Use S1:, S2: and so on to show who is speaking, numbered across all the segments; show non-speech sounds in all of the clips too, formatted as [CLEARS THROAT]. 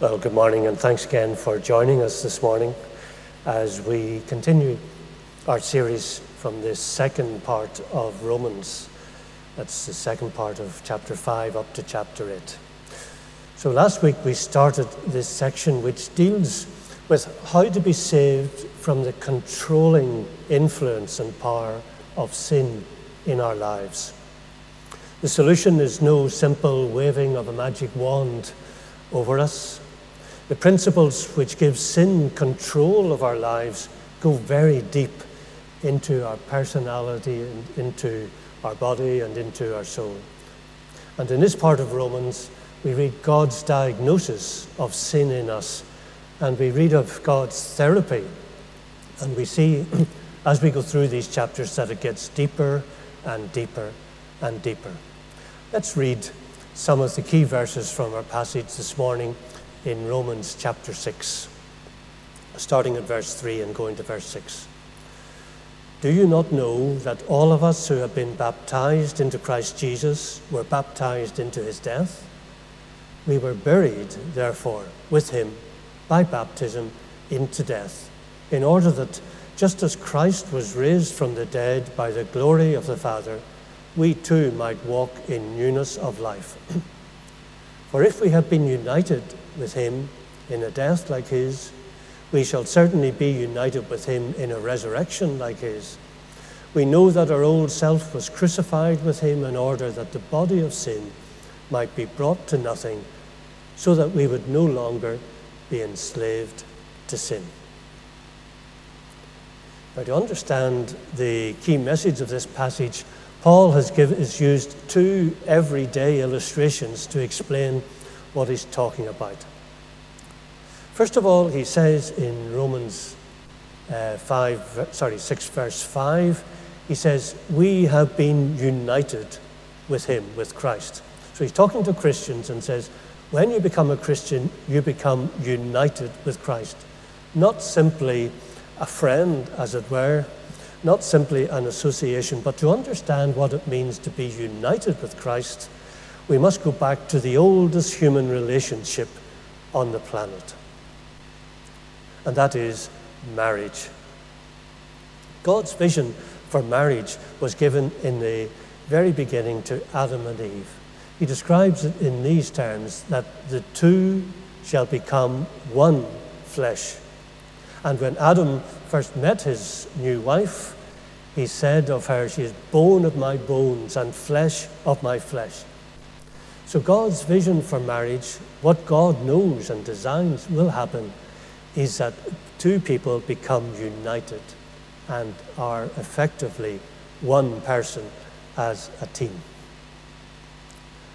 S1: Well, good morning, and thanks again for joining us this morning as we continue our series from this second part of Romans. That's the second part of chapter 5 up to chapter 8. So, last week we started this section which deals with how to be saved from the controlling influence and power of sin in our lives. The solution is no simple waving of a magic wand over us the principles which give sin control of our lives go very deep into our personality and into our body and into our soul. And in this part of Romans, we read God's diagnosis of sin in us, and we read of God's therapy. And we see [CLEARS THROAT] as we go through these chapters that it gets deeper and deeper and deeper. Let's read some of the key verses from our passage this morning in Romans chapter 6, starting at verse 3 and going to verse 6. Do you not know that all of us who have been baptized into Christ Jesus were baptized into his death? We were buried, therefore, with him by baptism into death, in order that just as Christ was raised from the dead by the glory of the Father, we too might walk in newness of life. [CLEARS THROAT] For if we have been united with him in a death like his, we shall certainly be united with him in a resurrection like his. We know that our old self was crucified with him in order that the body of sin might be brought to nothing, so that we would no longer be enslaved to sin. Now, to understand the key message of this passage, Paul has, give, has used two everyday illustrations to explain what he's talking about. First of all, he says in Romans uh, 5, sorry, 6, verse 5, he says, We have been united with him, with Christ. So he's talking to Christians and says, When you become a Christian, you become united with Christ. Not simply a friend, as it were, not simply an association, but to understand what it means to be united with Christ, we must go back to the oldest human relationship on the planet, and that is marriage. God's vision for marriage was given in the very beginning to Adam and Eve. He describes it in these terms that the two shall become one flesh. And when Adam first met his new wife, he said of her, She is bone of my bones and flesh of my flesh. So, God's vision for marriage, what God knows and designs will happen, is that two people become united and are effectively one person as a team.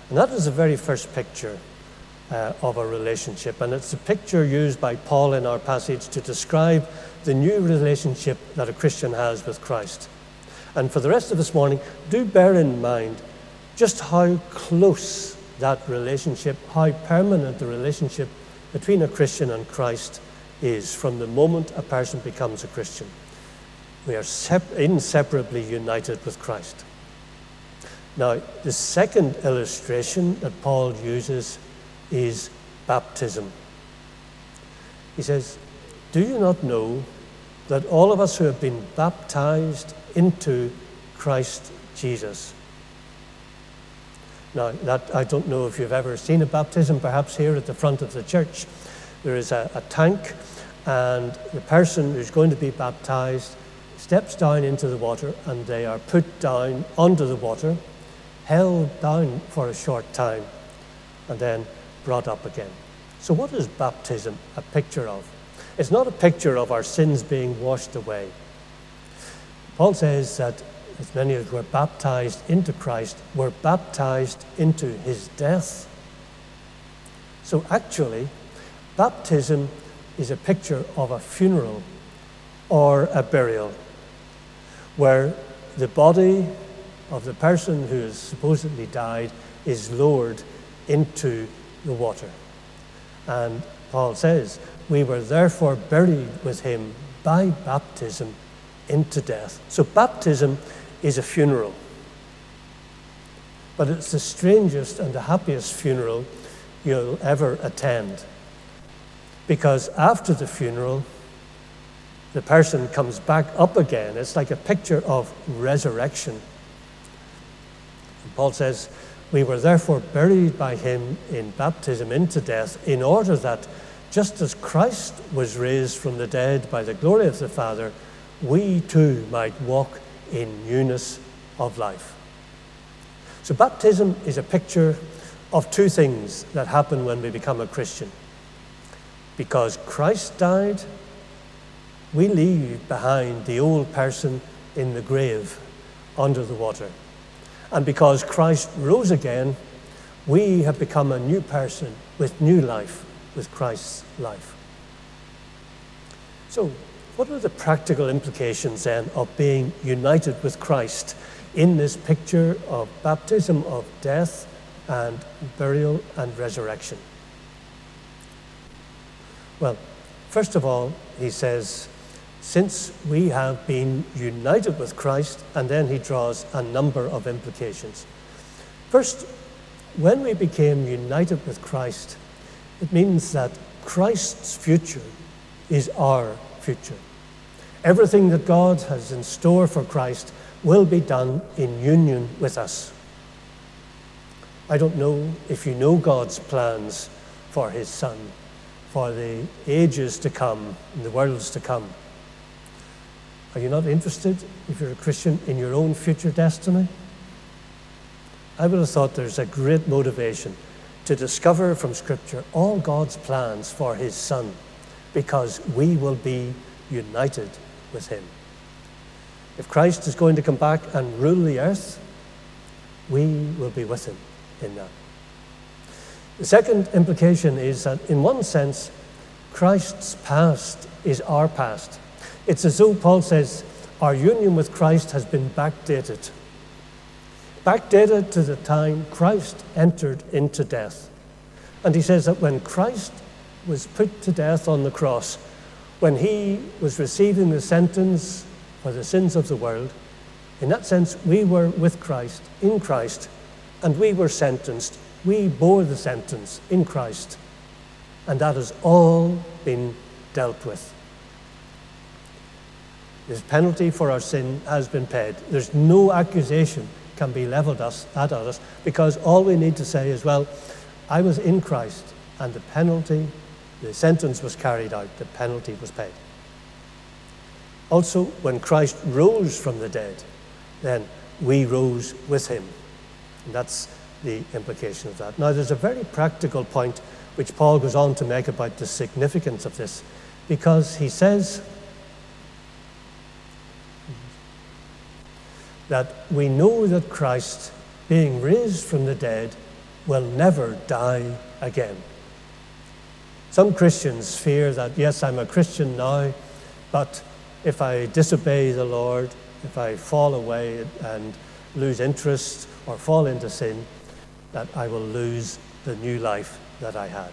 S1: And that is the very first picture uh, of a relationship. And it's a picture used by Paul in our passage to describe the new relationship that a Christian has with Christ. And for the rest of this morning, do bear in mind just how close that relationship, how permanent the relationship between a Christian and Christ is from the moment a person becomes a Christian. We are sep- inseparably united with Christ. Now, the second illustration that Paul uses is baptism. He says, Do you not know that all of us who have been baptized into Christ Jesus? Now, that, I don't know if you've ever seen a baptism, perhaps here at the front of the church. There is a, a tank, and the person who's going to be baptized steps down into the water, and they are put down under the water, held down for a short time, and then brought up again. So, what is baptism a picture of? It's not a picture of our sins being washed away. Paul says that as many as were baptized into Christ were baptized into his death. So actually, baptism is a picture of a funeral or a burial where the body of the person who has supposedly died is lowered into the water. And Paul says, We were therefore buried with him by baptism into death. So baptism is a funeral. But it's the strangest and the happiest funeral you'll ever attend. Because after the funeral, the person comes back up again. It's like a picture of resurrection. And Paul says, We were therefore buried by him in baptism into death, in order that just as Christ was raised from the dead by the glory of the Father, we too might walk in newness of life. So, baptism is a picture of two things that happen when we become a Christian. Because Christ died, we leave behind the old person in the grave under the water. And because Christ rose again, we have become a new person with new life, with Christ's life. So, what are the practical implications then of being united with Christ in this picture of baptism, of death, and burial and resurrection? Well, first of all, he says, since we have been united with Christ, and then he draws a number of implications. First, when we became united with Christ, it means that Christ's future is our future. Everything that God has in store for Christ will be done in union with us. I don't know if you know God's plans for his Son, for the ages to come, and the worlds to come. Are you not interested, if you're a Christian, in your own future destiny? I would have thought there's a great motivation to discover from Scripture all God's plans for His Son because we will be united with Him. If Christ is going to come back and rule the earth, we will be with Him in that. The second implication is that, in one sense, Christ's past is our past. It's as though Paul says, our union with Christ has been backdated. Backdated to the time Christ entered into death. And he says that when Christ was put to death on the cross, when he was receiving the sentence for the sins of the world, in that sense, we were with Christ, in Christ, and we were sentenced. We bore the sentence in Christ, and that has all been dealt with. The penalty for our sin has been paid. There's no accusation can be leveled us, at us because all we need to say is, well, I was in Christ and the penalty, the sentence was carried out, the penalty was paid. Also, when Christ rose from the dead, then we rose with him. And that's the implication of that. Now, there's a very practical point which Paul goes on to make about the significance of this because he says, that we know that Christ, being raised from the dead, will never die again. Some Christians fear that, yes, I'm a Christian now, but if I disobey the Lord, if I fall away and lose interest or fall into sin, that I will lose the new life that I had.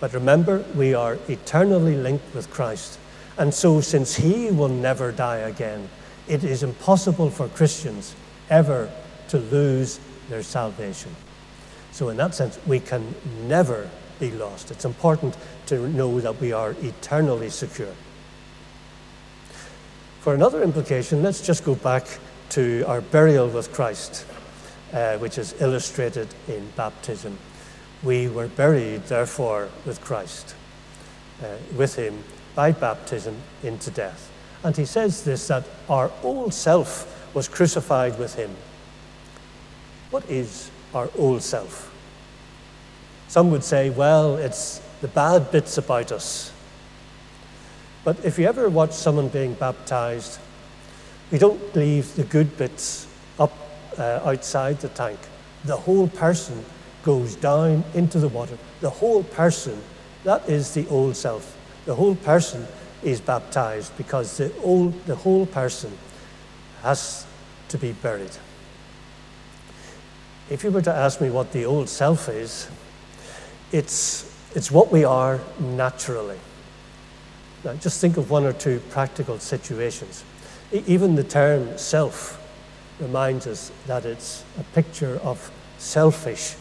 S1: But remember, we are eternally linked with Christ. And so, since He will never die again, it is impossible for Christians ever to lose their salvation. So, in that sense, we can never be lost. It's important to know that we are eternally secure. For another implication, let's just go back to our burial with Christ, uh, which is illustrated in baptism. We were buried, therefore, with Christ, uh, with him by baptism into death. And he says this that our old self was crucified with him. What is our old self? Some would say, well, it's the bad bits about us. But if you ever watch someone being baptized, we don't leave the good bits up uh, outside the tank. The whole person goes down into the water. The whole person, that is the old self. The whole person is baptized because the, old, the whole person has to be buried. If you were to ask me what the old self is, it's, it's what we are naturally. Now, just think of one or two practical situations. Even the term self reminds us that it's a picture of selfish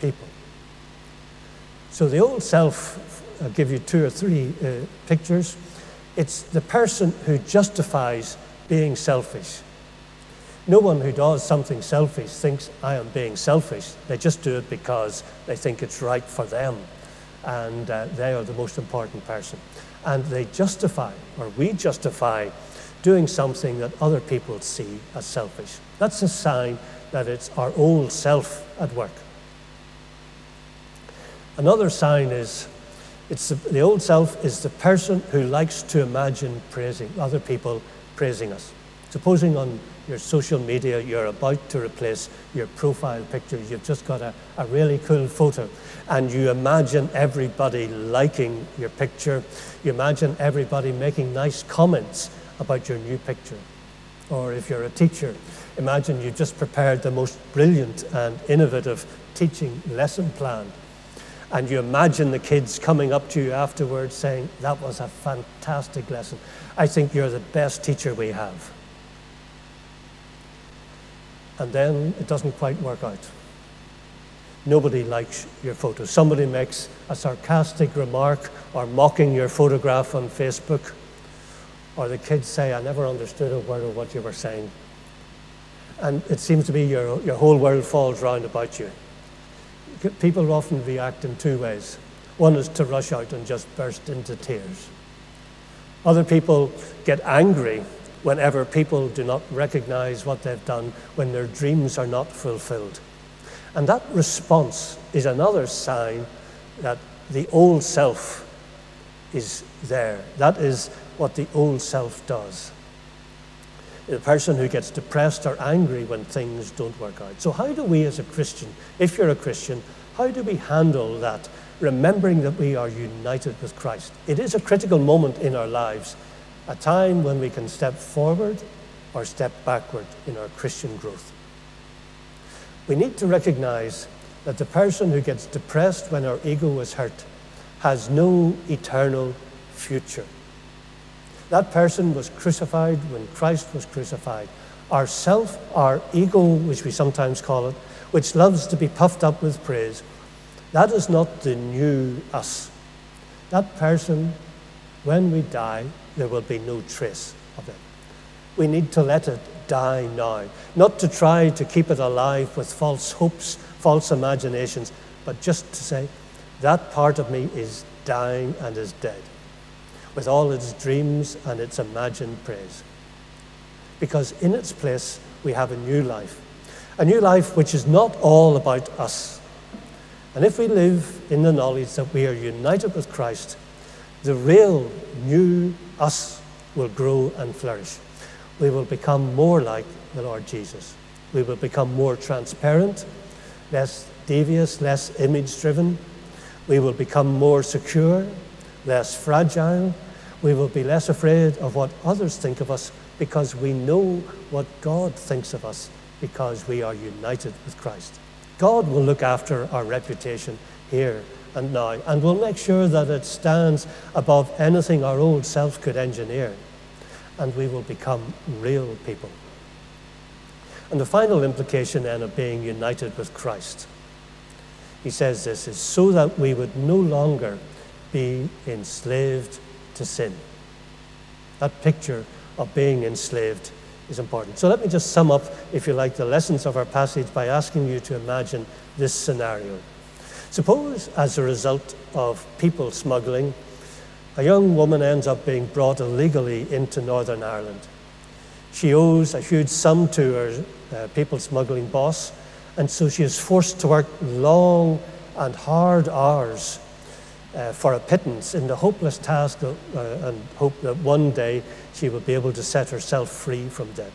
S1: people. So the old self I'll give you two or three uh, pictures. It's the person who justifies being selfish. No one who does something selfish thinks, I am being selfish. They just do it because they think it's right for them. And uh, they are the most important person. And they justify, or we justify, doing something that other people see as selfish. That's a sign that it's our old self at work. Another sign is it's the, the old self is the person who likes to imagine praising other people praising us. Supposing on your social media you're about to replace your profile picture, you've just got a, a really cool photo, and you imagine everybody liking your picture, you imagine everybody making nice comments about your new picture. Or if you're a teacher, imagine you've just prepared the most brilliant and innovative teaching lesson plan. And you imagine the kids coming up to you afterwards saying, That was a fantastic lesson. I think you're the best teacher we have. And then it doesn't quite work out. Nobody likes your photo. Somebody makes a sarcastic remark or mocking your photograph on Facebook or the kids say, I never understood a word of what you were saying. And it seems to be your, your whole world falls round about you. People often react in two ways. One is to rush out and just burst into tears. Other people get angry whenever people do not recognize what they've done, when their dreams are not fulfilled. And that response is another sign that the old self is there. That is what the old self does. The person who gets depressed or angry when things don't work out. So, how do we as a Christian, if you're a Christian, how do we handle that, remembering that we are united with Christ? It is a critical moment in our lives, a time when we can step forward or step backward in our Christian growth. We need to recognize that the person who gets depressed when our ego is hurt has no eternal future. That person was crucified when Christ was crucified. Our self, our ego, which we sometimes call it, which loves to be puffed up with praise, that is not the new us. That person, when we die, there will be no trace of it. We need to let it die now, not to try to keep it alive with false hopes, false imaginations, but just to say, that part of me is dying and is dead with all its dreams and its imagined praise. Because in its place, we have a new life, a new life which is not all about us. And if we live in the knowledge that we are united with Christ, the real new us will grow and flourish. We will become more like the Lord Jesus. We will become more transparent, less devious, less image driven. We will become more secure, less fragile, we will be less afraid of what others think of us because we know what God thinks of us because we are united with Christ. God will look after our reputation here and now and will make sure that it stands above anything our old self could engineer and we will become real people. And the final implication then of being united with Christ, he says this, is so that we would no longer be enslaved to sin. That picture of being enslaved is important. So let me just sum up, if you like, the lessons of our passage by asking you to imagine this scenario. Suppose, as a result of people smuggling, a young woman ends up being brought illegally into Northern Ireland. She owes a huge sum to her uh, people smuggling boss, and so she is forced to work long and hard hours uh, for a pittance in the hopeless task of, uh, and hope that one day she will be able to set herself free from debt.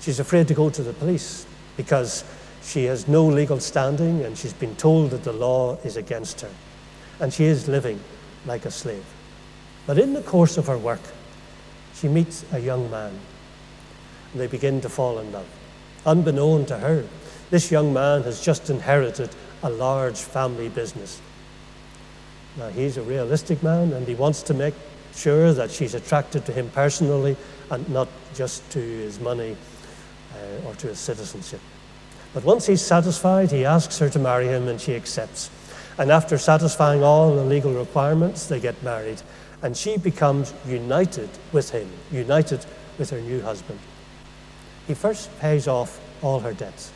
S1: She's afraid to go to the police because she has no legal standing and she's been told that the law is against her. And she is living like a slave. But in the course of her work, she meets a young man and they begin to fall in love. Unbeknown to her, this young man has just inherited a large family business. Now, he's a realistic man and he wants to make sure that she's attracted to him personally and not just to his money uh, or to his citizenship. But once he's satisfied, he asks her to marry him and she accepts. And after satisfying all the legal requirements, they get married. And she becomes united with him, united with her new husband. He first pays off all her debts.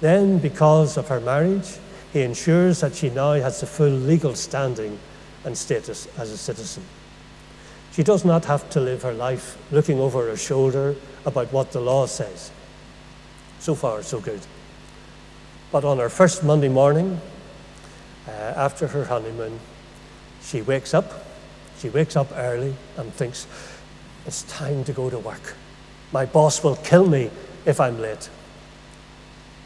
S1: Then, because of her marriage, he ensures that she now has the full legal standing and status as a citizen. She does not have to live her life looking over her shoulder about what the law says. So far, so good. But on her first Monday morning, uh, after her honeymoon, she wakes up. She wakes up early and thinks, it's time to go to work. My boss will kill me if I'm late.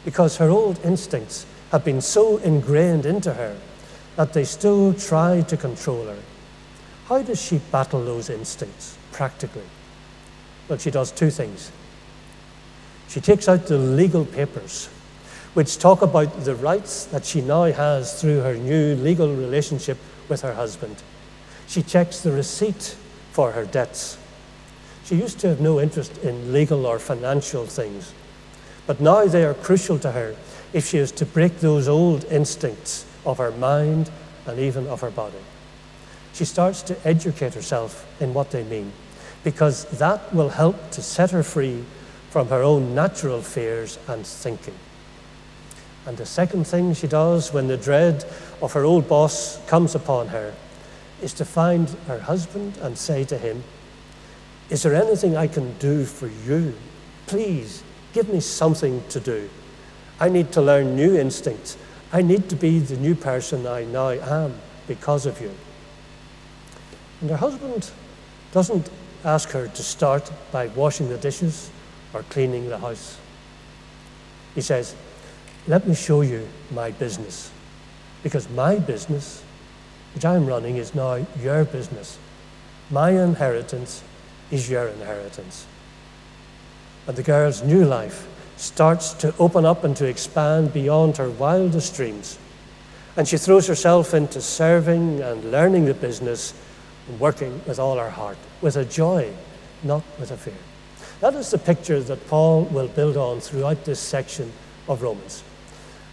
S1: Because her old instincts have been so ingrained into her that they still try to control her. How does she battle those instincts practically? Well, she does two things. She takes out the legal papers, which talk about the rights that she now has through her new legal relationship with her husband. She checks the receipt for her debts. She used to have no interest in legal or financial things, but now they are crucial to her if she is to break those old instincts of her mind and even of her body. She starts to educate herself in what they mean, because that will help to set her free from her own natural fears and thinking. And the second thing she does when the dread of her old boss comes upon her is to find her husband and say to him, Is there anything I can do for you? Please give me something to do. I need to learn new instincts. I need to be the new person I now am because of you. And her husband doesn't ask her to start by washing the dishes or cleaning the house. He says, Let me show you my business. Because my business, which I'm running, is now your business. My inheritance is your inheritance. And the girl's new life starts to open up and to expand beyond her wildest dreams. And she throws herself into serving and learning the business working with all her heart, with a joy, not with a fear. That is the picture that Paul will build on throughout this section of Romans.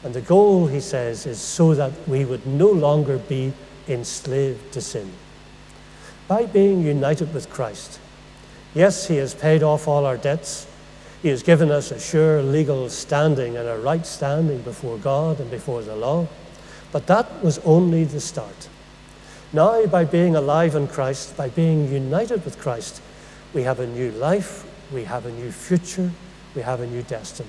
S1: And the goal, he says, is so that we would no longer be enslaved to sin. By being united with Christ, yes, he has paid off all our debts he has given us a sure legal standing and a right standing before God and before the law. But that was only the start. Now, by being alive in Christ, by being united with Christ, we have a new life, we have a new future, we have a new destiny.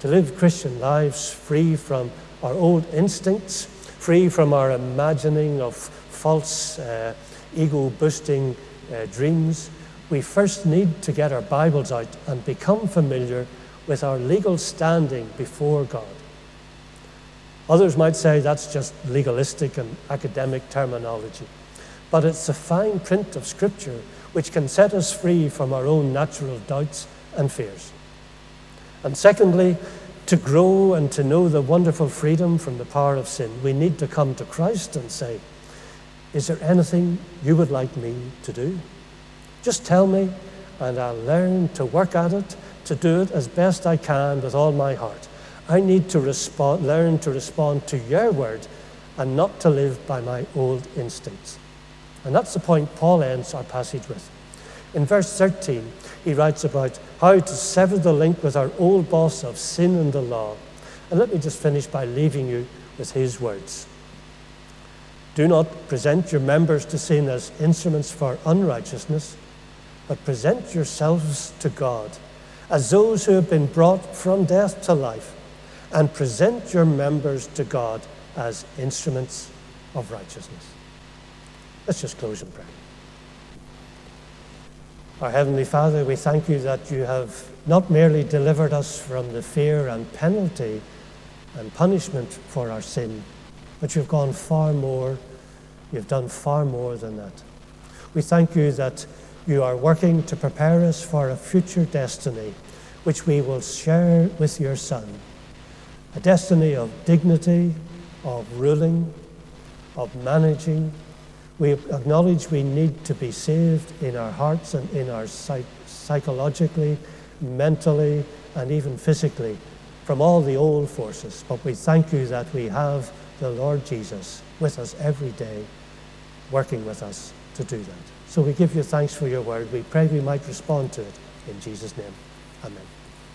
S1: To live Christian lives free from our old instincts, free from our imagining of false, uh, ego boosting uh, dreams, we first need to get our Bibles out and become familiar with our legal standing before God. Others might say that's just legalistic and academic terminology, but it's the fine print of Scripture which can set us free from our own natural doubts and fears. And secondly, to grow and to know the wonderful freedom from the power of sin, we need to come to Christ and say, Is there anything you would like me to do? Just tell me, and I'll learn to work at it, to do it as best I can with all my heart. I need to respond, learn to respond to your word and not to live by my old instincts. And that's the point Paul ends our passage with. In verse 13, he writes about how to sever the link with our old boss of sin and the law. And let me just finish by leaving you with his words. Do not present your members to sin as instruments for unrighteousness but present yourselves to God as those who have been brought from death to life, and present your members to God as instruments of righteousness. Let's just close in prayer. Our Heavenly Father, we thank you that you have not merely delivered us from the fear and penalty and punishment for our sin, but you've gone far more, you've done far more than that. We thank you that you are working to prepare us for a future destiny which we will share with your Son. A destiny of dignity, of ruling, of managing. We acknowledge we need to be saved in our hearts and in our psych- psychologically, mentally, and even physically from all the old forces. But we thank you that we have the Lord Jesus with us every day, working with us to do that. So we give you thanks for your word. We pray we might respond to it. In Jesus' name, amen.